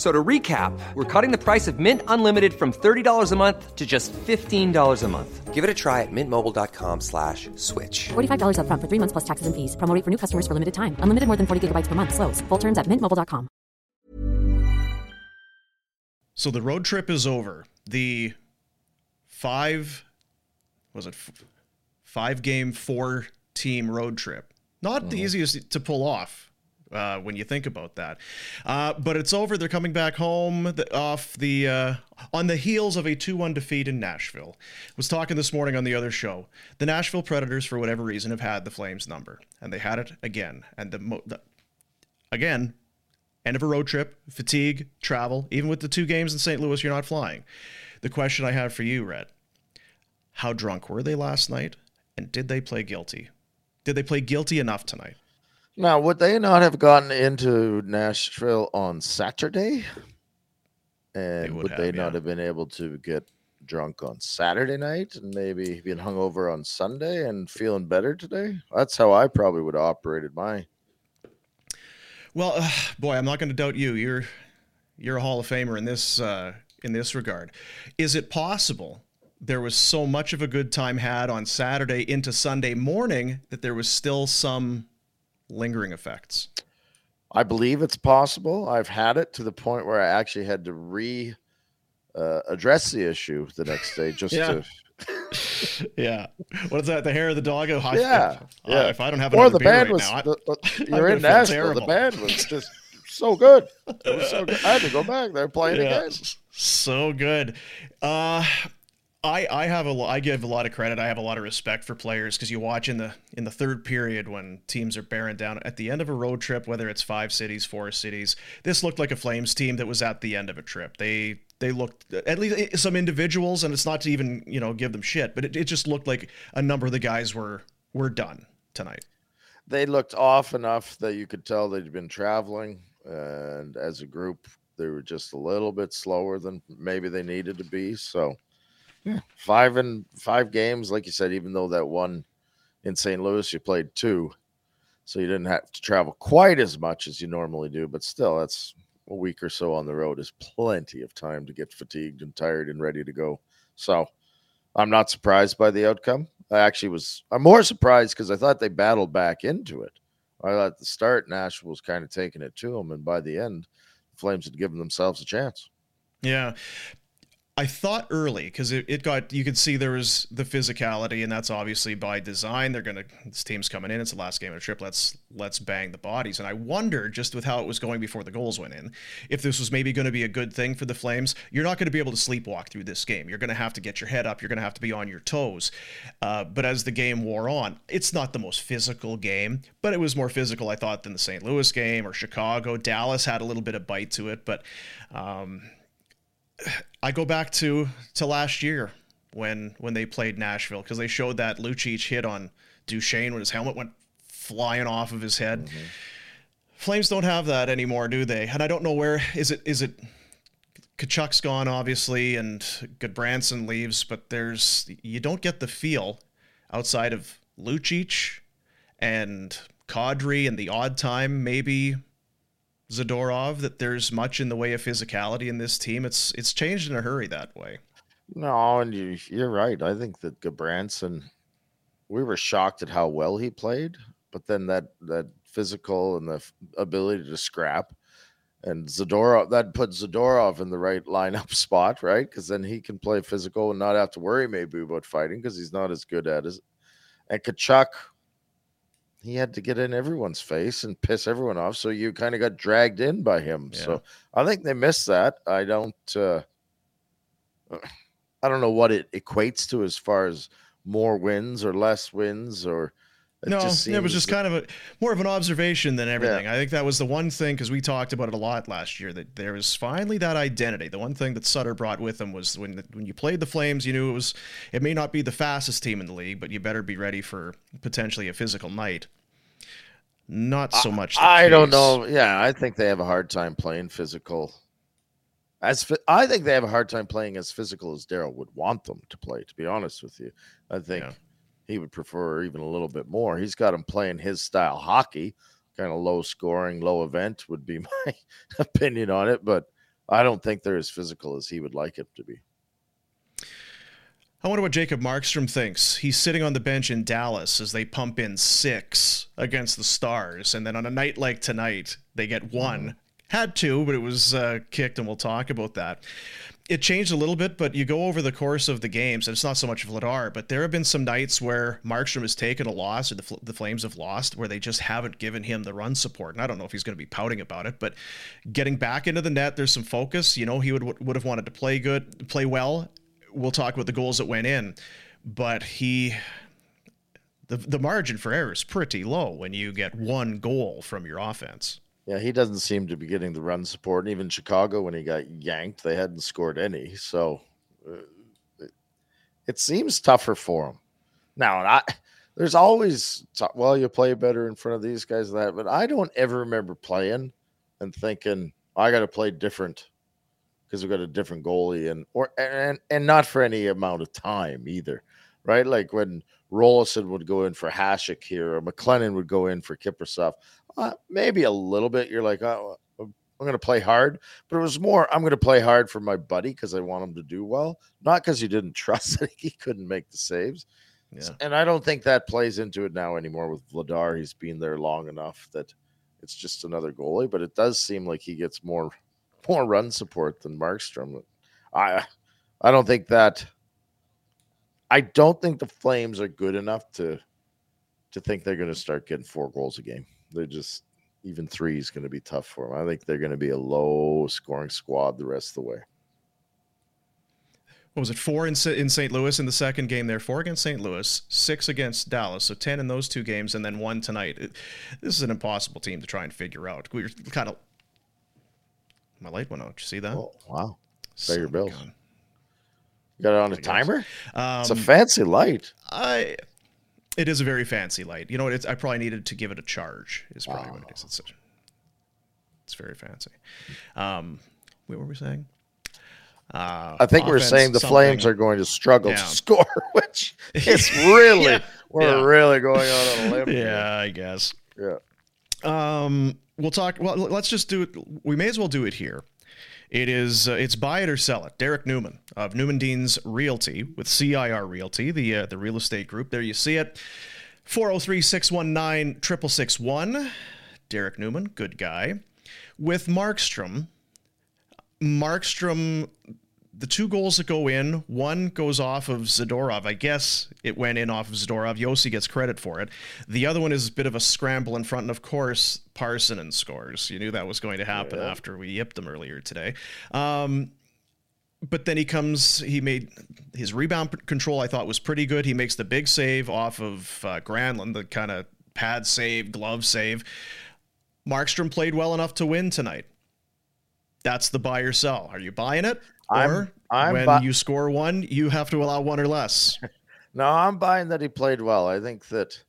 F- So to recap, we're cutting the price of Mint Unlimited from $30 a month to just $15 a month. Give it a try at mintmobile.com slash switch. $45 upfront for three months plus taxes and fees. Promo for new customers for limited time. Unlimited more than 40 gigabytes per month. Slows. Full terms at mintmobile.com. So the road trip is over. The five was it f- five game four team road trip. Not the mm-hmm. easiest to pull off uh, when you think about that. Uh, but it's over. They're coming back home the, off the uh, on the heels of a two one defeat in Nashville. Was talking this morning on the other show. The Nashville Predators, for whatever reason, have had the Flames number, and they had it again. And the, mo- the again end of a road trip, fatigue, travel. Even with the two games in St. Louis, you're not flying. The question I have for you, Red how drunk were they last night? And did they play guilty? Did they play guilty enough tonight? Now, would they not have gotten into Nashville on Saturday? And would would, have, they yeah. not have been able to get drunk on Saturday night and maybe been hungover on Sunday and feeling better today? That's how I probably would have operated my. Well, uh, boy, I'm not going to doubt you. You're you're a Hall of Famer in this uh, in this regard. Is it possible there was so much of a good time had on Saturday into Sunday morning that there was still some lingering effects? I believe it's possible. I've had it to the point where I actually had to re uh, address the issue the next day just Yeah. to yeah. What is that? The hair of the dog? Oh, I- Yeah, uh, yeah. if I don't have or another the beer band right was now, the, the- you're in Nashville. terrible. The band was just so good. It was so good. I had to go back. They're playing Yeah, again. so good. Uh, I I have a I give a lot of credit. I have a lot of respect for players because you watch in the in the third period when teams are bearing down at the end of a road trip, whether it's five cities, four cities. This looked like a Flames team that was at the end of a trip. They they looked at least eh, some individuals, and it's not to even you know give them shit, but it, it just looked like a number of the guys were were done tonight. They looked off enough that you could tell they'd been traveling, and as a group, they were just a little bit slower than maybe they needed to be. So, yeah, five and five games, like you said. Even though that one in St. Louis, you played two, so you didn't have to travel quite as much as you normally do. But still, that's a week or so on the road is plenty of time to get fatigued and tired and ready to go. So, I'm not surprised by the outcome. I actually was. I'm more surprised because I thought they battled back into it. I thought at the start Nashville was kind of taking it to them, and by the end, the Flames had given themselves a chance. Yeah. I thought early because it, it got you could see there was the physicality and that's obviously by design. They're gonna this team's coming in. It's the last game of the trip. Let's let's bang the bodies. And I wondered just with how it was going before the goals went in, if this was maybe going to be a good thing for the Flames. You're not going to be able to sleepwalk through this game. You're going to have to get your head up. You're going to have to be on your toes. Uh, but as the game wore on, it's not the most physical game, but it was more physical I thought than the St. Louis game or Chicago. Dallas had a little bit of bite to it, but. Um, I go back to to last year when when they played Nashville because they showed that Lucic hit on Duchene when his helmet went flying off of his head. Mm-hmm. Flames don't have that anymore, do they? And I don't know where is it is it Tkachuk's gone obviously and Gudbranson leaves, but there's you don't get the feel outside of Lucic and Kadri and the odd time maybe Zadorov that there's much in the way of physicality in this team. It's it's changed in a hurry that way. No, and you, you're right. I think that Gudbranson, we were shocked at how well he played, but then that that physical and the ability to scrap, and Zadorov that put Zadorov in the right lineup spot, right? Because then he can play physical and not have to worry maybe about fighting because he's not as good at it. And Tkachuk, he had to get in everyone's face and piss everyone off. So you kind of got dragged in by him. Yeah. So I think they missed that. I don't. Uh, I don't know what it equates to as far as more wins or less wins or. It no, just it was just kind of a more of an observation than everything. I think that was the one thing because we talked about it a lot last year that there was finally that identity. The one thing that Sutter brought with him was when when you played the Flames, you knew it was it may not be the fastest team in the league, but you better be ready for potentially a physical night. Not so much. the I don't know. Yeah, I think they have a hard time playing physical. As I think they have a hard time playing as physical as Daryl would want them to play. To be honest with you, I think Yeah. He would prefer even a little bit more. He's got him playing his style hockey, kind of low scoring, low event would be my opinion on it. But I don't think they're as physical as he would like it to be. I wonder what Jacob Markstrom thinks. He's sitting on the bench in Dallas as they pump in six against the Stars, and then on a night like tonight, they get one. Had two, but it was uh, kicked, and we'll talk about that. It changed a little bit, but you go over the course of the games, and it's not so much of Vladar, but there have been some nights where Markstrom has taken a loss, or the, the Flames have lost, where they just haven't given him the run support. And I don't know if he's going to be pouting about it, but getting back into the net, there's some focus. You know, he would would have wanted to play good, play well. We'll talk about the goals that went in, but he the the margin for error is pretty low when you get one goal from your offense. Yeah, he doesn't seem to be getting the run support. Even Chicago, when he got yanked, they hadn't scored any. So uh, it, seems tougher for him. Now, I, there's always, well, you play better in front of these guys that, but I don't ever remember playing and thinking, I got to play different because we've got a different goalie and, or, and, and not for any amount of time either, right? Like when Roloson would go in for Hasek here or McLennan would go in for Kiprusoff uh, maybe a little bit. You're like, oh, I'm going to play hard, but it was more, I'm going to play hard for my buddy because I want him to do well, not because you didn't trust that he couldn't make the saves. Yeah. And I don't think that plays into it now anymore with Vladar. He's been there long enough that it's just another goalie, but it does seem like he gets more more run support than Markstrom. I I don't think that I don't think the Flames are good enough to to think they're going to start getting four goals a game. They're just even three is going to be tough for them. I think they're going to be a low scoring squad the rest of the way. What was it? Four in, in St. Louis in the second game there. Four against St. Louis, six against Dallas. So 10 in those two games, and then one tonight. It- this is an impossible team to try and figure out. We are kind of. My light went out. Did you see that? Oh wow! Son your bills. gun. You got it on a timer? Um, It's a fancy light. I. It is a very fancy light. You know what? It's, I probably needed to give it a charge. Is probably what it is. It's, a, it's very fancy. Um, what were we saying? Uh, I think we're saying the Flames are going to struggle Yeah. to score, which is really Yeah. we're Yeah. really going out on a limb. Yeah, I guess. yeah. Um, we'll talk. Well, let's just do it. We may as well do it here. It is. Uh, it's buy it or sell it. Derrick Newman of Newman Dean's Realty with CIR Realty, the uh, the real estate group. There you see it. 403-619-6661. Derrick Newman, good guy. With Markstrom. Markstrom the two goals that go in, one goes off of Zadorov. I guess it went in off of Zadorov. Josi gets credit for it. The other one is a bit of a scramble in front, and of course, Parssinen scores. You knew that was going to happen after we yipped them earlier today. Um, but then he comes, he made his rebound control, I thought was pretty good. He makes the big save off of uh, Granlund, the kind of pad save, glove save. Markstrom played well enough to win tonight. That's the buy or sell. Are you buying it? I'm- I'm when bu- you score one, you have to allow one or less. No, I'm buying that he played well. I think that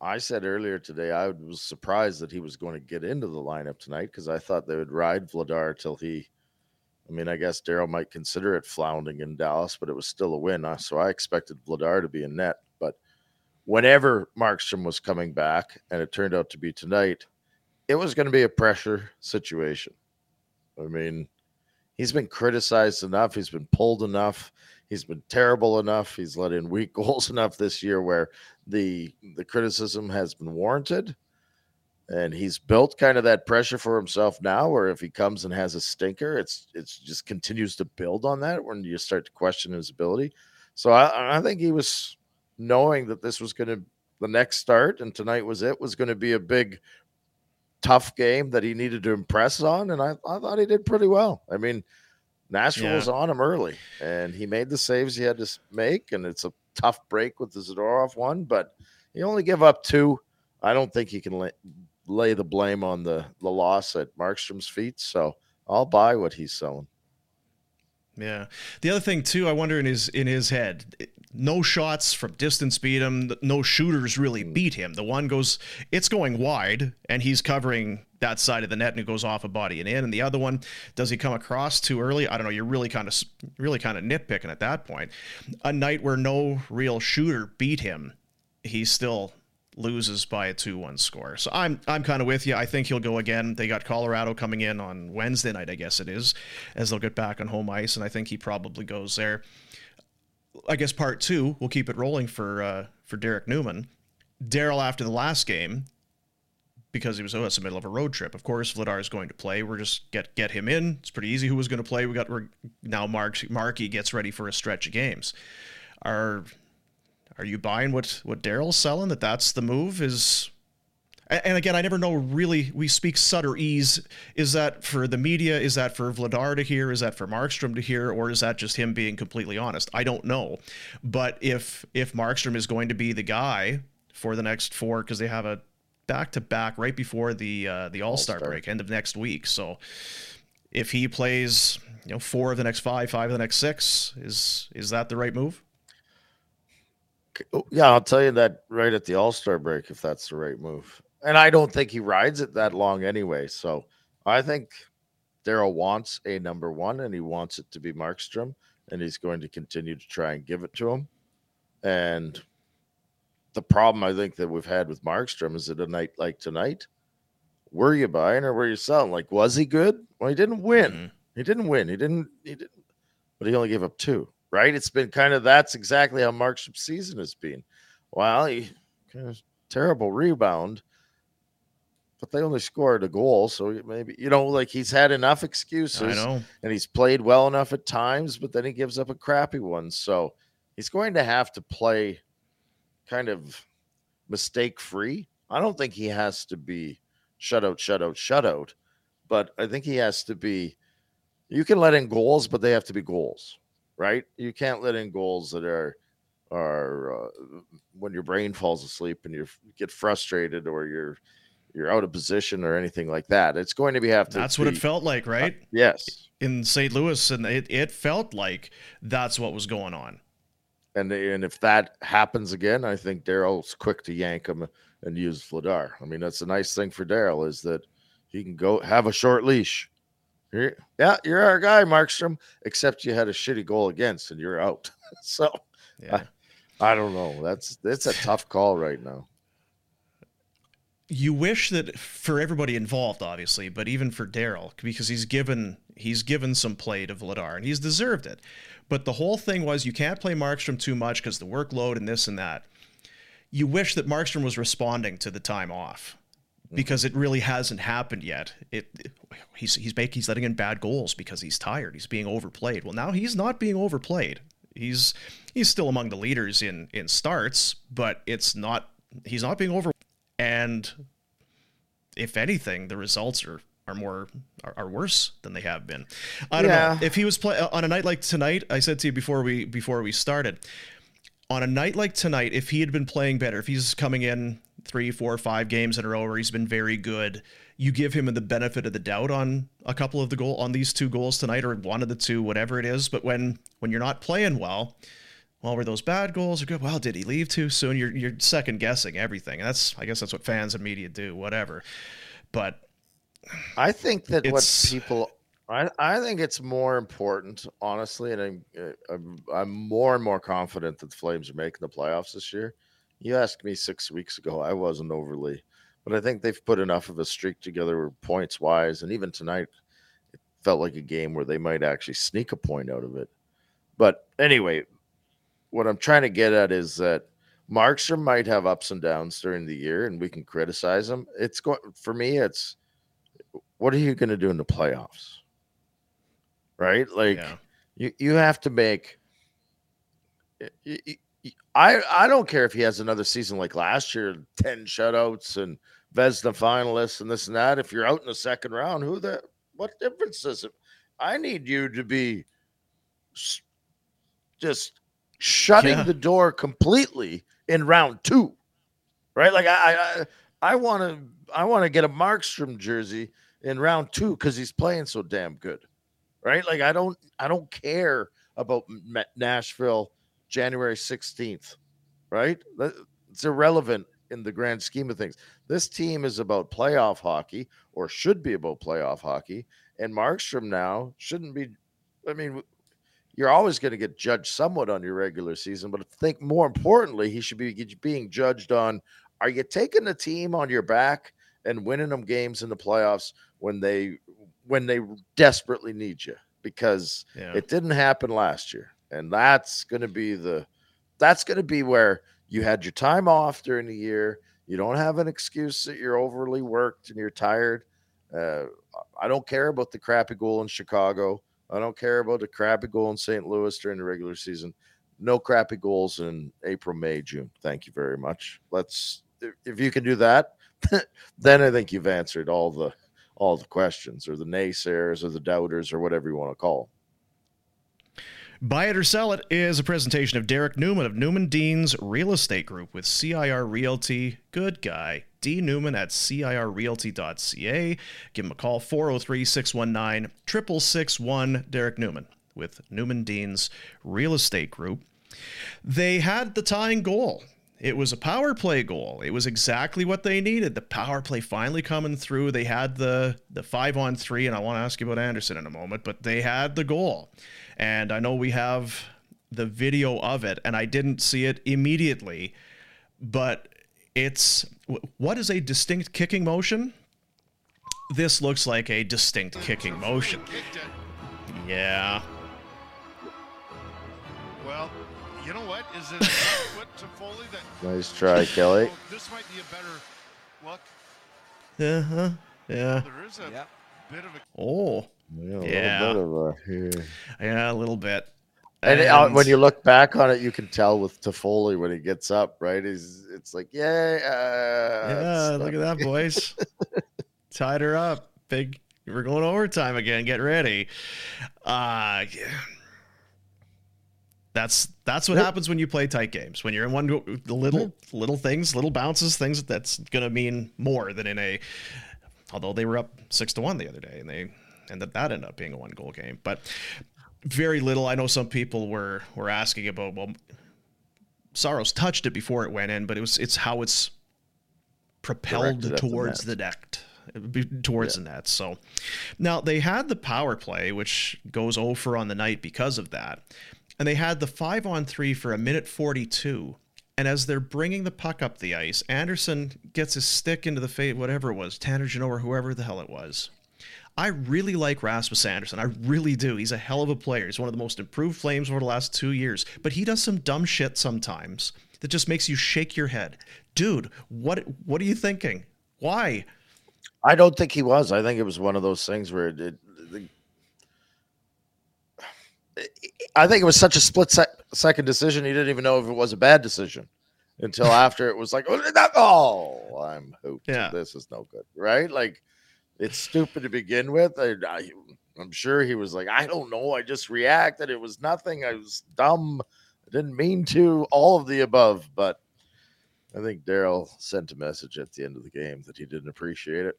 I said earlier today I was surprised that he was going to get into the lineup tonight because I thought they would ride Vladar till he. I mean, I guess Daryl might consider it floundering in Dallas, but it was still a win. uh, So I expected Vladar to be in net. But whenever Markstrom was coming back, and it turned out to be tonight, it was going to be a pressure situation. I mean, he's been criticized enough. He's been pulled enough. He's been terrible enough. He's let in weak goals enough this year where the the criticism has been warranted. And he's built kind of that pressure for himself now, where if he comes and has a stinker, it's it's just continues to build on that when you start to question his ability. So I, I think he was knowing that this was going to the next start, and tonight was it, was going to be a big, tough game that he needed to impress on. And I, I thought he did pretty well. I mean, Nashville Yeah. was on him early, and he made the saves he had to make. And it's a tough break with the Zadorov one, but he only give up two. I don't think he can lay, lay the blame on the, the loss at Markstrom's feet. So I'll buy what he's selling. Yeah. The other thing too, I wonder in his in his head, no shots from distance beat him. No shooters really hmm. beat him. The one goes, it's going wide, and he's covering that side of the net, and it goes off a body and in. And the other one, does he come across too early? I don't know. You're really kind of really kind of nitpicking at that point. A night where no real shooter beat him, he still loses by a 2-1 score. So I'm I'm kind of with you. I think he'll go again. They got Colorado coming in on Wednesday night, I guess it is, as they'll get back on home ice, and I think he probably goes there. I guess part two, we'll keep it rolling for uh, for Derrick Newman. Daryl after the last game, because he was oh, it's the middle of a road trip. Of course, Vladar is going to play. We're just get get him in. It's pretty easy who was going to play. We got we're, now Mark gets ready for a stretch of games. Are are you buying what what Daryl's selling? That that's the move is. And again, I never know really. We speak Sutter ease. Is that for the media? Is that for Vladar to hear? Is that for Markstrom to hear? Or is that just him being completely honest? I don't know. But if if Markstrom is going to be the guy for the next four, because they have a back to back right before the uh, the All Star break, end of next week. So if he plays, you know, four of the next five, five of the next six, is is that the right move? Oh, Yeah, I'll tell you that right at the All Star break if that's the right move. And I don't think he rides it that long anyway. So I think Daryl wants a number one and he wants it to be Markstrom and he's going to continue to try and give it to him. And the problem I think that we've had with Markstrom is that a night like tonight, were you buying or were you selling? Like, was he good? Well, he didn't win. Mhm. He didn't win. He didn't. He didn't. But he only gave up two. Right? It's been kind of that's exactly how Markstrom's season has been. Well, he kind of terrible rebound, but they only scored a goal, so maybe you know, like he's had enough excuses, I know. and he's played well enough at times, but then he gives up a crappy one. So he's going to have to play kind of mistake free. I don't think he has to be shutout, shutout, shutout, but I think he has to be. You can let in goals, but they have to be goals, right? You can't let in goals that are are uh, when your brain falls asleep and you get frustrated or you're you're out of position or anything like that. It's going to be have to. That's what it felt like, right? Uh, yes, In St. Louis, and it, it felt like that's what was going on. and and if that happens again, I think Daryl's quick to yank him and use Vladar. I mean, that's a nice thing for Daryl is that he can go have a short leash. You're, yeah, you're our guy, Markstrom. Except you had a shitty goal against, and you're out. so Yeah. I don't know. That's that's a tough call right now. You wish that for everybody involved, obviously, but even for Daryl, because he's given he's given some play to Vladar and he's deserved it. But the whole thing was you can't play Markstrom too much because the workload and this and that. You wish that Markstrom was responding to the time off mm-hmm. because it really hasn't happened yet. It, it- he's he's making he's letting in bad goals because he's tired. He's being overplayed. Well, now he's not being overplayed. He's he's still among the leaders in in starts, but it's not he's not being over and if anything, the results are are more are, are worse than they have been. I don't Yeah. know if he was play uh, on a night like tonight. I said to you before we before we started, on a night like tonight, if he had been playing better, if he's coming in three, four, five games in a row where he's been very good, you give him the benefit of the doubt on a couple of the goal on these two goals tonight, or one of the two, whatever it is. But when when you're not playing well, well, were those bad goals or good? Well, did he leave too soon? You're you're second guessing everything. And that's I guess that's what fans and media do, whatever. But I think that what people, I, I think it's more important, honestly, and I'm, uh, I'm I'm more and more confident that the Flames are making the playoffs this year. You asked me six weeks ago, I wasn't overly, but I think they've put enough of a streak together points wise, and even tonight, it felt like a game where they might actually sneak a point out of it. But anyway, what I'm trying to get at is that Markstrom might have ups and downs during the year, and we can criticize him. It's going for me. It's what are you going to do in the playoffs? Right? Like yeah, you, you have to make you, I I don't care if he has another season like last year, ten shutouts and Vezina finalists and this and that. If you're out in the second round, who the what difference does it? I need you to be just shutting Yeah. the door completely in round two, right? Like I I I want to I want to get a Markstrom jersey in round two because he's playing so damn good, right? Like I don't I don't care about Nashville January sixteenth, right? It's irrelevant in the grand scheme of things. This team is about playoff hockey, or should be about playoff hockey, and Markstrom now shouldn't be. I mean, you're always going to get judged somewhat on your regular season, but I think more importantly, he should be being judged on are you taking the team on your back and winning them games in the playoffs when they when they desperately need you? Because Yeah. it didn't happen last year and that's going to be the that's going to be where you had your time off during the year. You don't have an excuse that you're overly worked and you're tired. Uh, i don't care about the crappy goal in chicago i don't care about the crappy goal in st louis during the regular season no crappy goals in april may june thank you very much let's if- you can do that then i think you've answered all the all the questions or the naysayers or the doubters or whatever you want to call Buy it or sell it is a presentation of Derrick Newman of Newman Dean's Real Estate Group with CIR Realty. Good guy. D. Newman at CIRRealty.ca. Give him a call 403 619 6661. Derrick Newman with Newman Dean's Real Estate Group. They had the tying goal. It was a power play goal. It was exactly what they needed. The power play finally coming through. They had the the five on three, and I want to ask you about Andersson in a moment, but they had the goal. And I know we have the video of it, and I didn't see it immediately, but it's what is a distinct kicking motion? This looks like a distinct kicking motion. Yeah. Well, you know what? Is it what to Foley that nice try kelly oh, this might be a better look? Uh-huh. Yeah. There is a bit of a Oh. yeah, a Yeah. little bit of a, yeah. Yeah, a little bit. And, uh, And- when you look back on it, you can tell with Toffoli when he gets up, right? He's it's like, yeah, uh, Yeah, look at that, boys. Tied her up. Big. We're going overtime again. Get ready. Uh, yeah. that's that's what Yep. happens when you play tight games. When you're in one little little things, little bounces, things that's gonna mean more than in a. Although they were up six to one the other day, and they and that that ended up being a one goal game, but very little. I know some people were were asking about well, Saros touched it before it went in, but it was it's how it's propelled Directed the towards the net, be- towards the net. So now they had the power play, which goes over on the night because of that, and they had the five on three for a minute forty two. And as they're bringing the puck up the ice, Andersson gets his stick into the face, whatever it was, Tanner Jeannot or whoever the hell it was. I really like Rasmus Andersson. I really do. He's a hell of a player. He's one of the most improved Flames over the last two years. But he does some dumb shit sometimes that just makes you shake your head. Dude, what what are you thinking? Why? I don't think he was. I think it was one of those things where it. it I think it was such a split sec- second decision. He didn't even know if it was a bad decision until after it was like, oh, oh I'm hooped. Yeah. This is no good, right? Like, it's stupid to begin with. I, I, I'm sure he was like, I don't know. I just reacted. It was nothing. I was dumb. I didn't mean to. All of the above, but I think Daryl sent a message at the end of the game that he didn't appreciate it.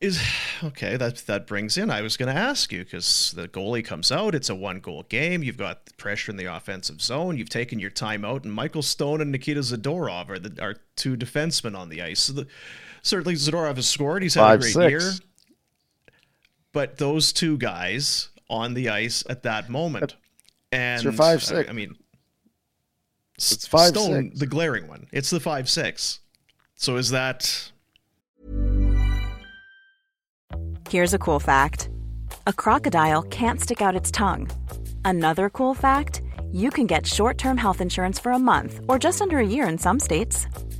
Is okay, that that brings in. I was going to ask you because the goalie comes out. It's a one goal game. You've got pressure in the offensive zone. You've taken your time out, and Michael Stone and Nikita Zadorov are the are two defensemen on the ice. So the, certainly Zadorov has scored. He's had Five, a great six. year. But those two guys on the ice at that moment, and your five, I- six. I, mean, It's five, Stone, six. the glaring one. It's the five six. So is that Here's a cool fact a crocodile can't stick out its tongue. Another cool fact you can get short term health insurance for a month or just under a year in some states.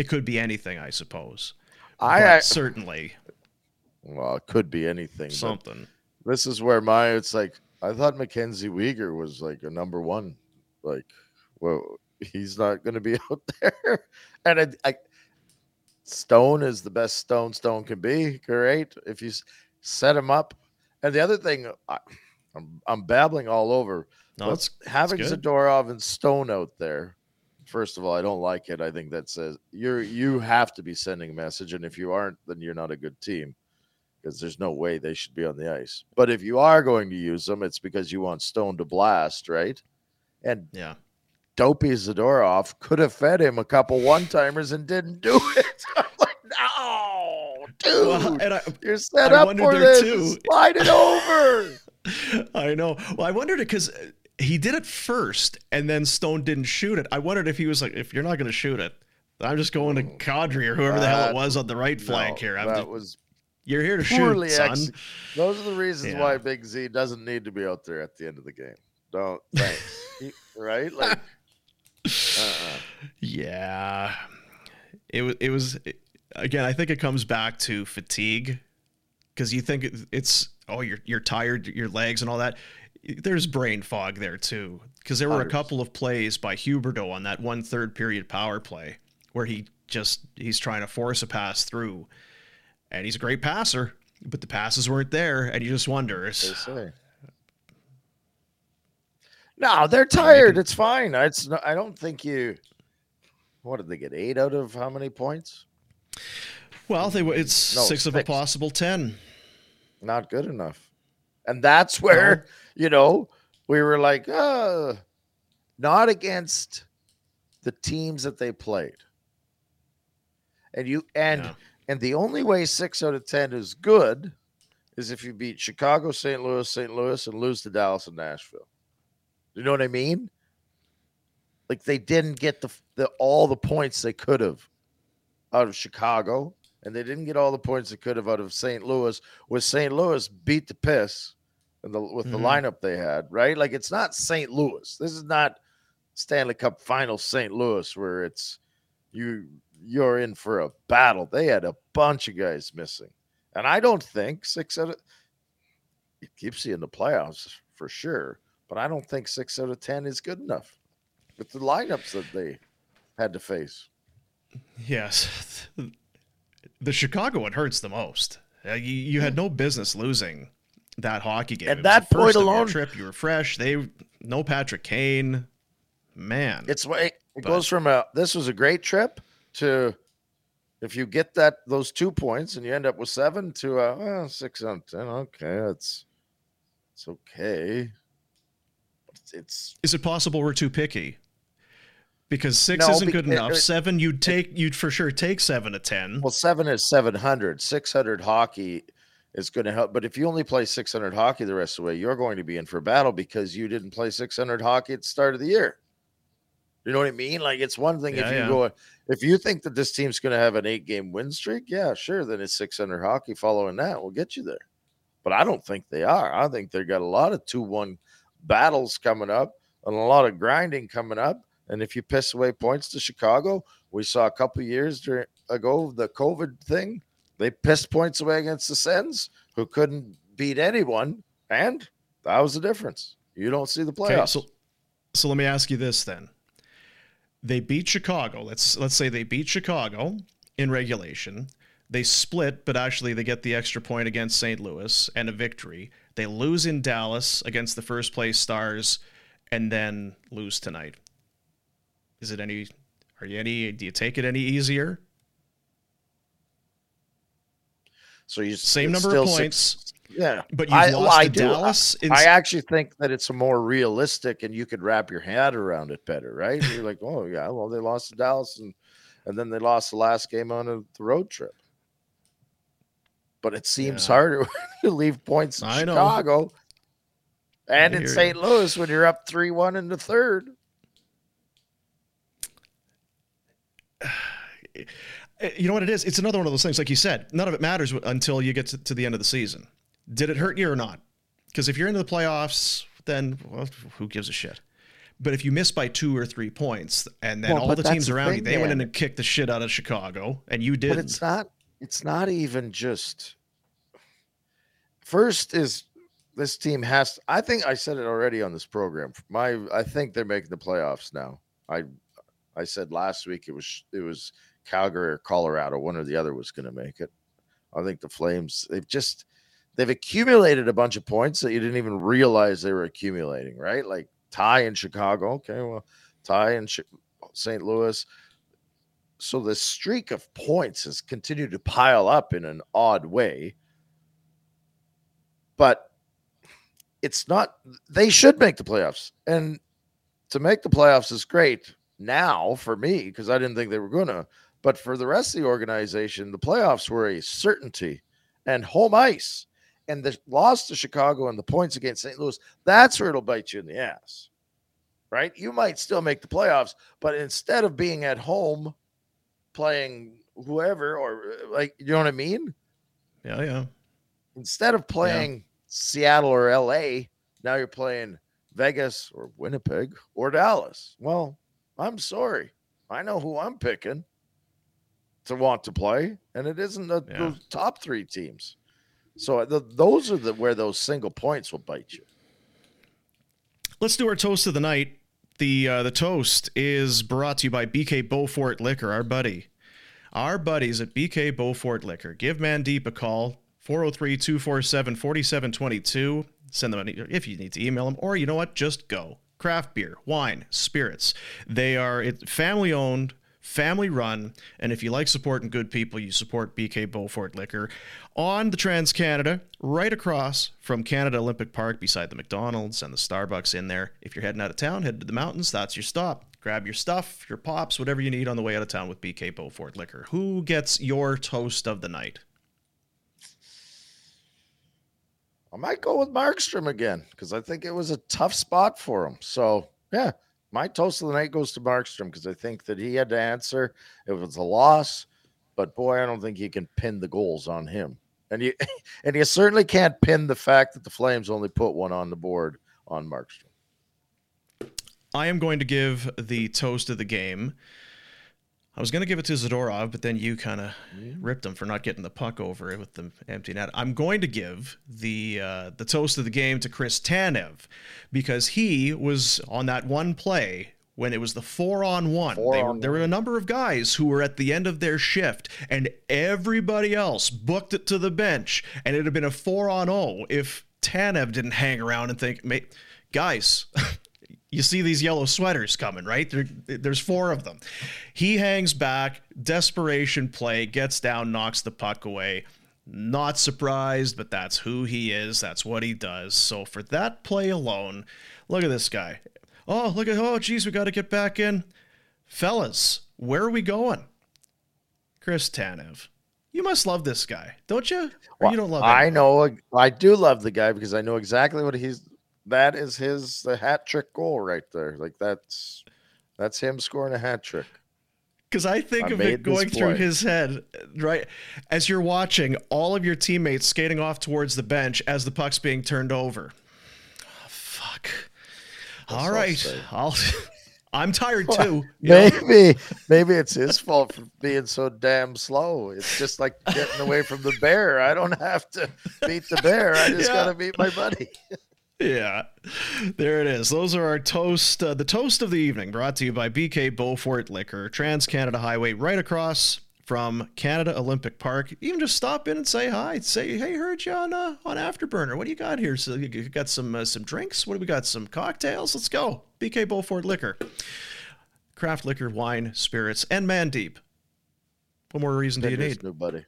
It could be anything, I suppose. I, I certainly well, it could be anything. something. This is where my it's like I thought Mackenzie Weegar was like a number one. Like, well, he's not going to be out there, and I, I Stone is the best Stone Stone can be. Great if you set him up. And the other thing, I, I'm I'm babbling all over. No, but that's having. Zadorov and Stone out there. First of all, I don't like it. I think that says you're you have to be sending a message, and if you aren't, then you're not a good team because there's no way they should be on the ice. But if you are going to use them, it's because you want Stone to blast, right? And Yeah. Dopey Zadorov could have fed him a couple one timers and didn't do it. I'm like, no, dude, Well, and I, you're set I up for this. too. Slide it over. I know. Well, I wondered it because uh, he did it first, and then Stone didn't shoot it. I wondered if he was like, if you're not going to shoot it, I'm just going to oh, Kadri or whoever the hell it was on the right flank No, here. I'm that just- was you're here to shoot, son. Those are the reasons Yeah. why Big Z doesn't need to be out there at the end of the game. Don't. He- right? Like, uh-uh. Yeah, it was. It was again. I think it comes back to fatigue because you think it- it's oh you're you're tired, your legs and all that. There's brain fog there too because there were a couple of plays by Huberdeau on that one third period power play where he just he's trying to force a pass through, and he's a great passer, but the passes weren't there, and you just wonder. they No, they're tired. It's fine. It's not, I don't think you. What did they get? Eight out of how many points? well, they were- it's No, six of a possible ten. Not good enough. And that's where you know we were like, uh, not against the teams that they played. And you and Yeah. and the only way six out of ten is good is if you beat Chicago, St. Louis, St. Louis, and lose to Dallas and Nashville. You know what I mean? Like they didn't get the, the all the points they could have out of Chicago, and they didn't get all the points they could have out of St. Louis. With St. Louis beat the piss the, with the Mhm. lineup they had, right? Like it's not St. Louis. This is not Stanley Cup Final St. Louis where it's you you're in for a battle. They had a bunch of guys missing, and I don't think six out of it keeps you in the playoffs for sure. But I don't think six out of ten is good enough with the lineups that they had to face. Yes. The Chicago one hurts the most. Uh, you, you had no business losing that hockey game. At It that point first of your alone- trip, you were fresh. They no Patrick Kane. Man, It's way it But- goes from a this was a great trip to if you get that those two points and you end up with seven to a well, six of ten. Okay, that's it's okay. It's, it's is it possible we're too picky? Because six No, isn't good it- enough. it- seven, you'd take, you'd for sure take seven to ten. well, seven is seven hundred. Six hundred hockey is going to help. But if you only play six hundred hockey the rest of the way, you're going to be in for a battle because you didn't play six hundred hockey at the start of the year. You know what I mean? Like it's one thing if you yeah. go if you think that this team's going to have an eight game win streak, yeah, sure. Then it's 600 hockey following that will get you there. But I don't think they are. I think they've got a lot of 2 1 battles coming up and a lot of grinding coming up. And if you piss away points to Chicago, We saw a couple years during, ago the COVID thing. They pissed points away against the Sens, who couldn't beat anyone, and that was the difference. You don't see the playoffs. Okay, so, so let me ask you this then. They beat Chicago. Let's let's say they beat Chicago in regulation. They split, but actually they get the extra point against St. Louis and a victory. They lose in Dallas against the first place Stars, and then lose tonight. Is it any? Are you any? Do you take it any easier? So you same number of points. Six, yeah, but you've I, lost I to Dallas. I, I, actually think that it's a more realistic, and you could wrap your head around it better, right? You're like, oh yeah, well they lost to Dallas, and and then they lost the last game on a, the road trip. But it seems yeah. harder to leave points in I Chicago know. and in St. You. Louis when you're up three one in the third. Eh, you know what it is? It's another one of those things, like you said. None of it matters until you get to, to the end of the season. Did it hurt you or not? Because if you're into the playoffs, then well, who gives a shit? But if you miss by two or three points, and then well, all the teams around thing, you, they man. went in and kicked the shit out of Chicago, and you did. But it's not. It's not even just. First is this team has. I think I said it already on this program. My, I think they're making the playoffs now. I, I said last week it was it was Calgary or Colorado. One or the other was going to make it. I think the Flames. They've just they've accumulated a bunch of points that you didn't even realize they were accumulating, right? Like tie in Chicago. Okay, well, tie in St. Louis. So the streak of points has continued to pile up in an odd way. But it's not, they should make the playoffs. And to make the playoffs is great now for me because I didn't think they were going to. But for the rest of the organization, the playoffs were a certainty and home ice and the loss to Chicago and the points against St. Louis, that's where it'll bite you in the ass. Right? You might still make the playoffs, but instead of being at home playing whoever or uh, like you know what I mean? Yeah, yeah. Instead of playing yeah. Seattle or LA, now you're playing Vegas or Winnipeg or Dallas. Well, I'm sorry. I know who I'm picking to want to play, and it isn't the, yeah. those top three teams. So the, those are the where those single points will bite you. Let's do our toast of the night. The uh, the toast is brought to you by BK Bowfort Liquor, our buddy. Our buddies at BK Bowfort Liquor. Give Mandeep a call, 403-247-4722. Send them an, if you need to email them, or you know what, just go. Craft beer, wine, spirits. They are family owned, family run. And if you like supporting good people, you support BK Bowfort Liquor on the Trans Canada, right across from Canada Olympic Park, beside the McDonald's and the Starbucks in there. If you're heading out of town, head to the mountains. That's your stop. Grab your stuff, your pops, whatever you need on the way out of town with BK Bowfort Liquor. Who gets your toast of the night? I might go with Markstrom again because I think it was a tough spot for him. So, yeah, my toast of the night goes to Markstrom because I think that he had to answer. It was a loss, but boy, I don't think you can pin the goals on him. And you and you certainly can't pin the fact that the Flames only put one on the board on Markstrom. I am going to give the toast of the game I was going to give it to Zadorov, but then you kind of ripped him for not getting the puck over it with the empty net. I'm going to give the uh, the toast of the game to Chris Tanev because he was on that one play when it was the four on one. Four on there were a number of guys who were at the end of their shift, and everybody else booked it to the bench, and it'd have been a four on zero if Tanev didn't hang around and think, guys. you see these yellow sweaters coming, right? There, there's four of them. He hangs back, desperation play, gets down, knocks the puck away. Not surprised, but that's who he is. That's what he does. So for that play alone, look at this guy. Oh, look at, oh, geez, we got to get back in. Fellas, where are we going? Chris Tanev. You must love this guy, don't you? Or well, you don't love him? I know. I do love the guy because I know exactly what he's that is his the hat trick goal right there. Like that's that's him scoring a hat trick. Because I think I of it going through his head, right? As you're watching all of your teammates skating off towards the bench as the puck's being turned over. Oh, fuck. That's all right. I'll I'm tired too. you know? Maybe, maybe it's his fault for being so damn slow. It's just like getting away from the bear. I don't have to beat the bear. I just Yeah. gotta beat my buddy. Yeah, there it is. Those are our toast. Uh, the toast of the evening, brought to you by BK Bowfort Liquor, Trans Canada Highway, right across from Canada Olympic Park. Even just stop in and say hi. Say, hey, heard you on uh, on Afterburner. What do you got here? So you got some uh, some drinks. What do we got? Some cocktails. Let's go. BK Bowfort Liquor, craft liquor, wine, spirits, and Mandeep. What more reason do you need? new buddy.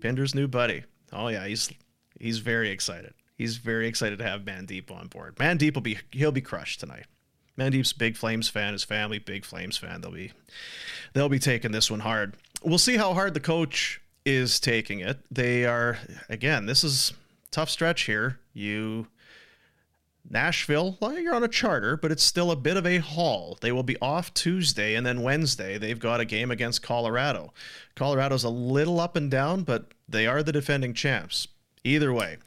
Pinder's new buddy. Oh yeah, he's he's very excited. He's very excited to have Mandeep on board. Mandeep will be he'll be crushed tonight. Mandeep's big Flames fan. His family big Flames fan. They'll be they'll be taking this one hard. We'll see how hard the coach is taking it. They are again. This is tough stretch here. You Nashville, well, you're on a charter, but it's still a bit of a haul. They will be off Tuesday, and then Wednesday, they've got a game against Colorado. Colorado's a little up and down, but they are the defending champs. Either way,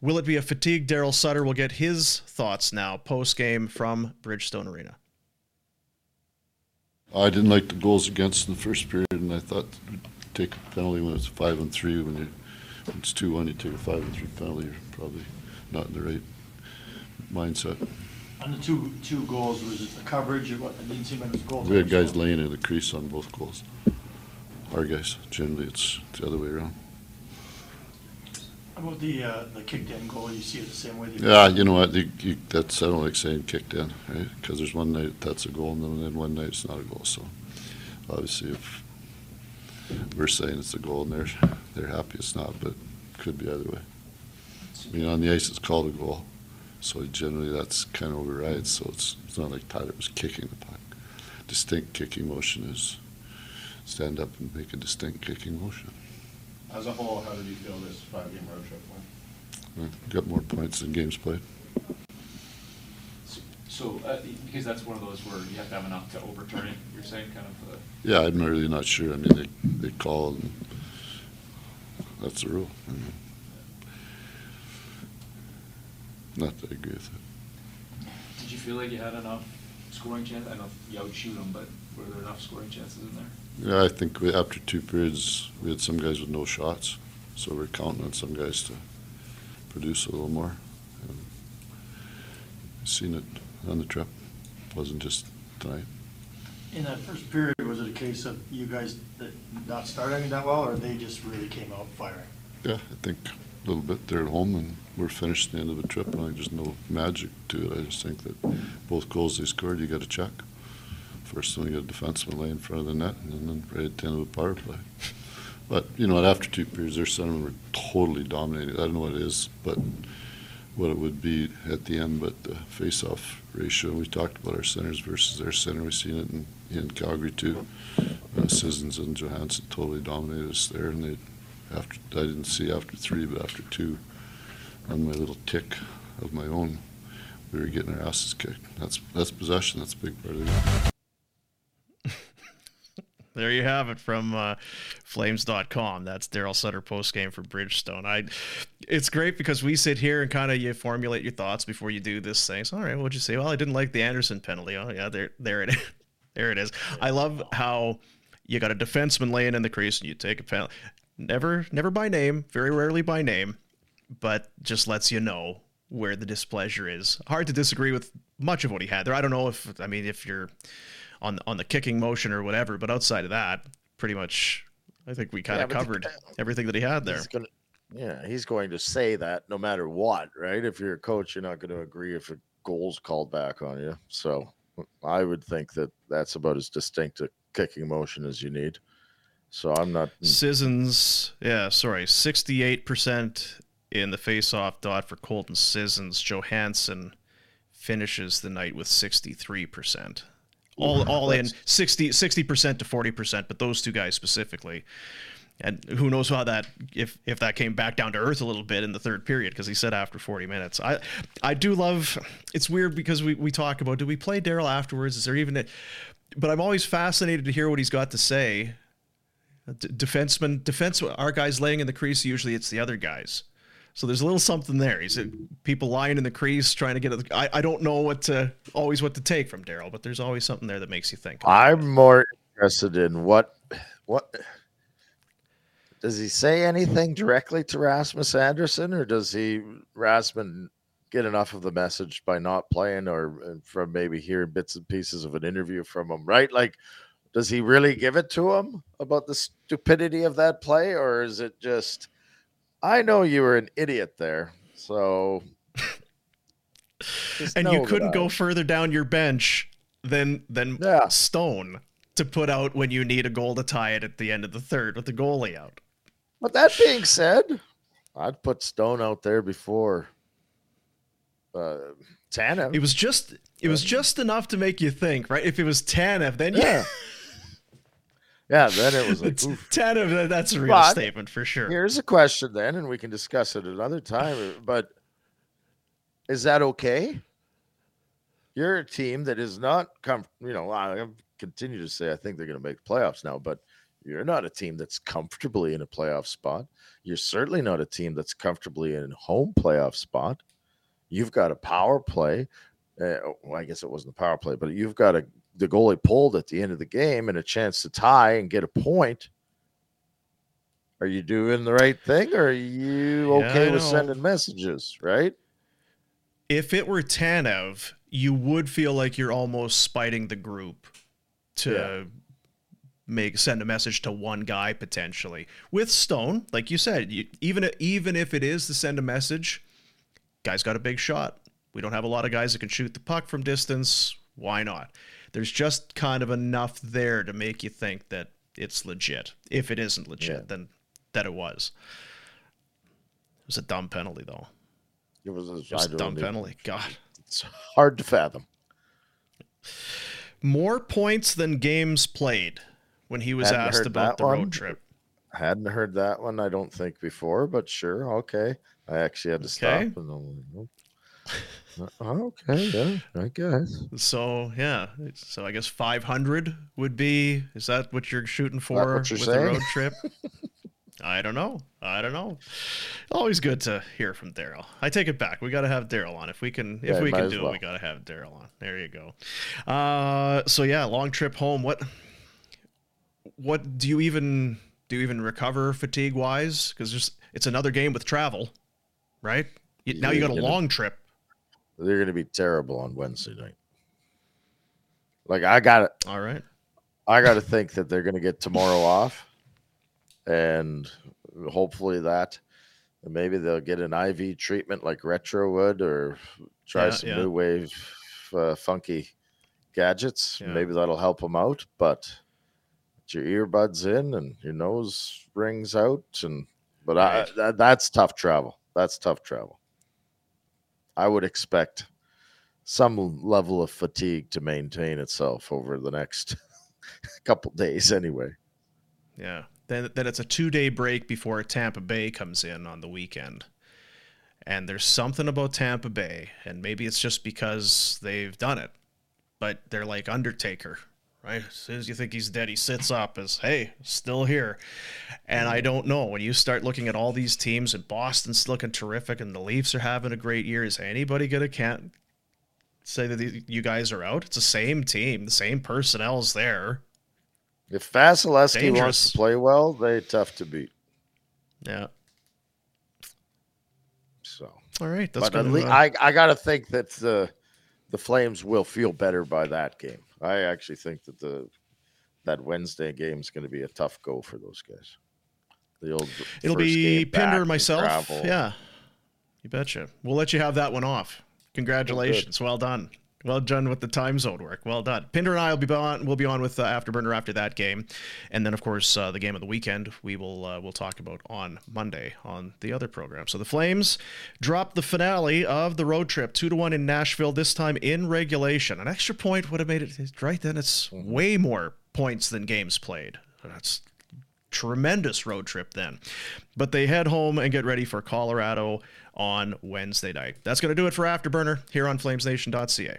will it be a fatigue? Darryl Sutter? We'll get his thoughts now post game from Bridgestone Arena. I didn't like the goals against in the first period, and I thought we'd take a penalty when it's five and three. When, you, when it's two one, you take a five and three penalty. You're probably not in the right mindset. On the two, two goals, was it the coverage or what? I didn't see when it was goals. We had guys laying in the crease on both goals. Our guys. Generally, it's the other way around. How About the, uh, the kicked in goal, you see it the same way? that- Yeah, you know what? You, you, that's I don't like saying kicked in, right? Because there's one night that's a goal, and then, then one night it's not a goal. So obviously, if we're saying it's a goal and they're they're happy it's not, but it could be either way. I mean, on the ice it's called a goal, so generally that's kind of overrides. So it's it's not like Tyler was kicking the puck. Distinct kicking motion is stand up and make a distinct kicking motion. As a whole, how did you feel this five-game road trip went? Got more points than games played. So, uh, because that's one of those where you have to have enough to overturn it, you're saying, kind of, uh, Yeah, I'm really not sure. I mean, they, they call and that's the rule. I mean, Not that I agree with it. did you feel like you had enough scoring chances? I don't know if you outshoot them, but were there enough scoring chances in there? Yeah, I think we, after two periods, we had some guys with no shots, so we're counting on some guys to produce a little more. Um, and Seen it on the trip. It Wasn't just tonight. In that first period, was it a case of you guys that not starting that well, or they just really came out firing? Yeah, I think a little bit. They're at home and we're finished at the end of the trip, and I there's no magic to it. I just think that both goals they scored, you got to check. First one, you got a defenseman lay in front of the net, and then right at the end of the power play. But you know, after two periods, their centermen were totally dominated. I don't know what it is, but what it would be at the end. But the face-off ratio, we talked about our centers versus their center. We've seen it in, in Calgary too. Uh, Sissons and Johansen totally dominated us there, and they after I didn't see after three, but after two, on my little tick of my own, we were getting our asses kicked. That's that's possession. That's a big part of it. There you have it from uh, flames.com. That's Darryl Sutter post game for Bridgestone. I it's great because we sit here and kind of you formulate your thoughts before you do this thing. So, all right, what'd you say? Well, I didn't like the Andersson penalty. Oh yeah, there there it is. there it is. I love how you got a defenseman laying in the crease and you take a penalty. Never never by name, very rarely by name, but just lets you know where the displeasure is. Hard to disagree with much of what he had there. I don't know if I mean if you're on on the kicking motion or whatever, but outside of that, pretty much I think we kind Yeah, of the- covered everything that he had there. He's gonna, yeah, he's going to say that no matter what, right? If you're a coach, you're not going to agree if a goal's called back on you. So I would think that that's about as distinct a kicking motion as you need. So I'm not. Sissons, yeah, sorry, 68% in the face-off dot for Colton Sissons. Johansen finishes the night with 63%. All, all in 60 percent to 40%, but those two guys specifically. And who knows how that if if that came back down to earth a little bit in the third period because he said after 40 minutes. I I do love it's weird because we we talk about do we play Darryl afterwards? Is there even a, but I'm always fascinated to hear what he's got to say D- defenseman, defense, our guys laying in the crease. Usually, it's the other guys. So there's a little something there. He's people lying in the crease trying to get it. I, I don't know what to always what to take from Darryl, but there's always something there that makes you think. I'm more interested in what what does he say anything directly to Rasmus Andersson, or does he Rasmus get enough of the message by not playing, or from maybe hearing bits and pieces of an interview from him? Right, like does he really give it to him about the stupidity of that play, or is it just? I know you were an idiot there. So and you couldn't go further down your bench than than yeah. Stone to put out when you need a goal to tie it at the end of the third with the goalie out. But that being said, I'd put Stone out there before uh, Tanev. It was just it was just enough to make you think, right? If it was Tanev, then yeah. Yeah, then it was like Tanev. That's a real but statement for sure. Here's a question then, and we can discuss it another time. But is that okay? You're a team that is not com- you know, I continue to say I think they're going to make playoffs now, but you're not a team that's comfortably in a playoff spot. You're certainly not a team that's comfortably in home playoff spot. You've got a power play. Uh, well, I guess it wasn't a power play, but you've got a the goalie pulled at the end of the game and a chance to tie and get a point. Are you doing the right thing or are you okay yeah, with sending messages, right? If it were Tanev, you would feel like you're almost spiting the group to yeah. make send a message to one guy potentially. With Stone, like you said, you, even even if it is to send a message, guy's got a big shot. We don't have a lot of guys that can shoot the puck from distance. Why not? There's just kind of enough there to make you think that it's legit. If it isn't legit, yeah. then that it was. It was a dumb penalty, though. It was a, Just a dumb penalty. God, it's hard to fathom. More points than games played when he was Hadn't asked about the one. road trip. I hadn't heard that one, I don't think, before, but sure, okay. I actually had to okay. stop. And okay, yeah, I guess. So yeah, so I guess 500 would be. Is that what you're shooting for you're with saying? the road trip? I don't know. I don't know. Always good to hear from Darryl. I take it back. We got to have Darryl on. If we can, if yeah, we can do well. it, we got to have Darryl on. There you go. Uh, so yeah, long trip home. What, what do you even do? You even recover fatigue wise? Because it's another game with travel, right? Now you got a long trip they're going to be terrible on Wednesday night. Like I got it. All right. I got to think that they're going to get tomorrow off, and hopefully that. Maybe they'll get an IV treatment like Retro would, or try yeah, some yeah. new wave, uh, funky gadgets. Yeah. Maybe that'll help them out. But your earbuds in and your nose rings out, and but right. I that, that's tough travel. That's tough travel. I would expect some level of fatigue to maintain itself over the next couple days anyway. Yeah. Then then it's a 2-day break before Tampa Bay comes in on the weekend. And there's something about Tampa Bay and maybe it's just because they've done it. But they're like Undertaker right? As soon as you think he's dead, he sits up as, hey, still here. And I don't know. When you start looking at all these teams, and Boston's looking terrific, and the Leafs are having a great year, is anybody going to can't say that you guys are out? It's the same team, the same personnel's there. If Vasilevskiy wants to play well, they tough to beat. Yeah. So. All right. That's but gonna, uh, I I got to think that the the Flames will feel better by that game. I actually think that the that Wednesday game is going to be a tough go for those guys. The old it'll be Pinder myself. Yeah, you betcha. We'll let you have that one off. Congratulations, well done. Well done with the time zone work. Well done. Pinder and I will be on. We'll be on with uh, Afterburner after that game, and then of course uh, the game of the weekend we will uh, we'll talk about on Monday on the other program. So the Flames dropped the finale of the road trip two to one in Nashville. This time in regulation. An extra point would have made it right. Then it's way more points than games played. That's tremendous road trip then. But they head home and get ready for Colorado on Wednesday night. That's going to do it for Afterburner here on flamesnation.ca.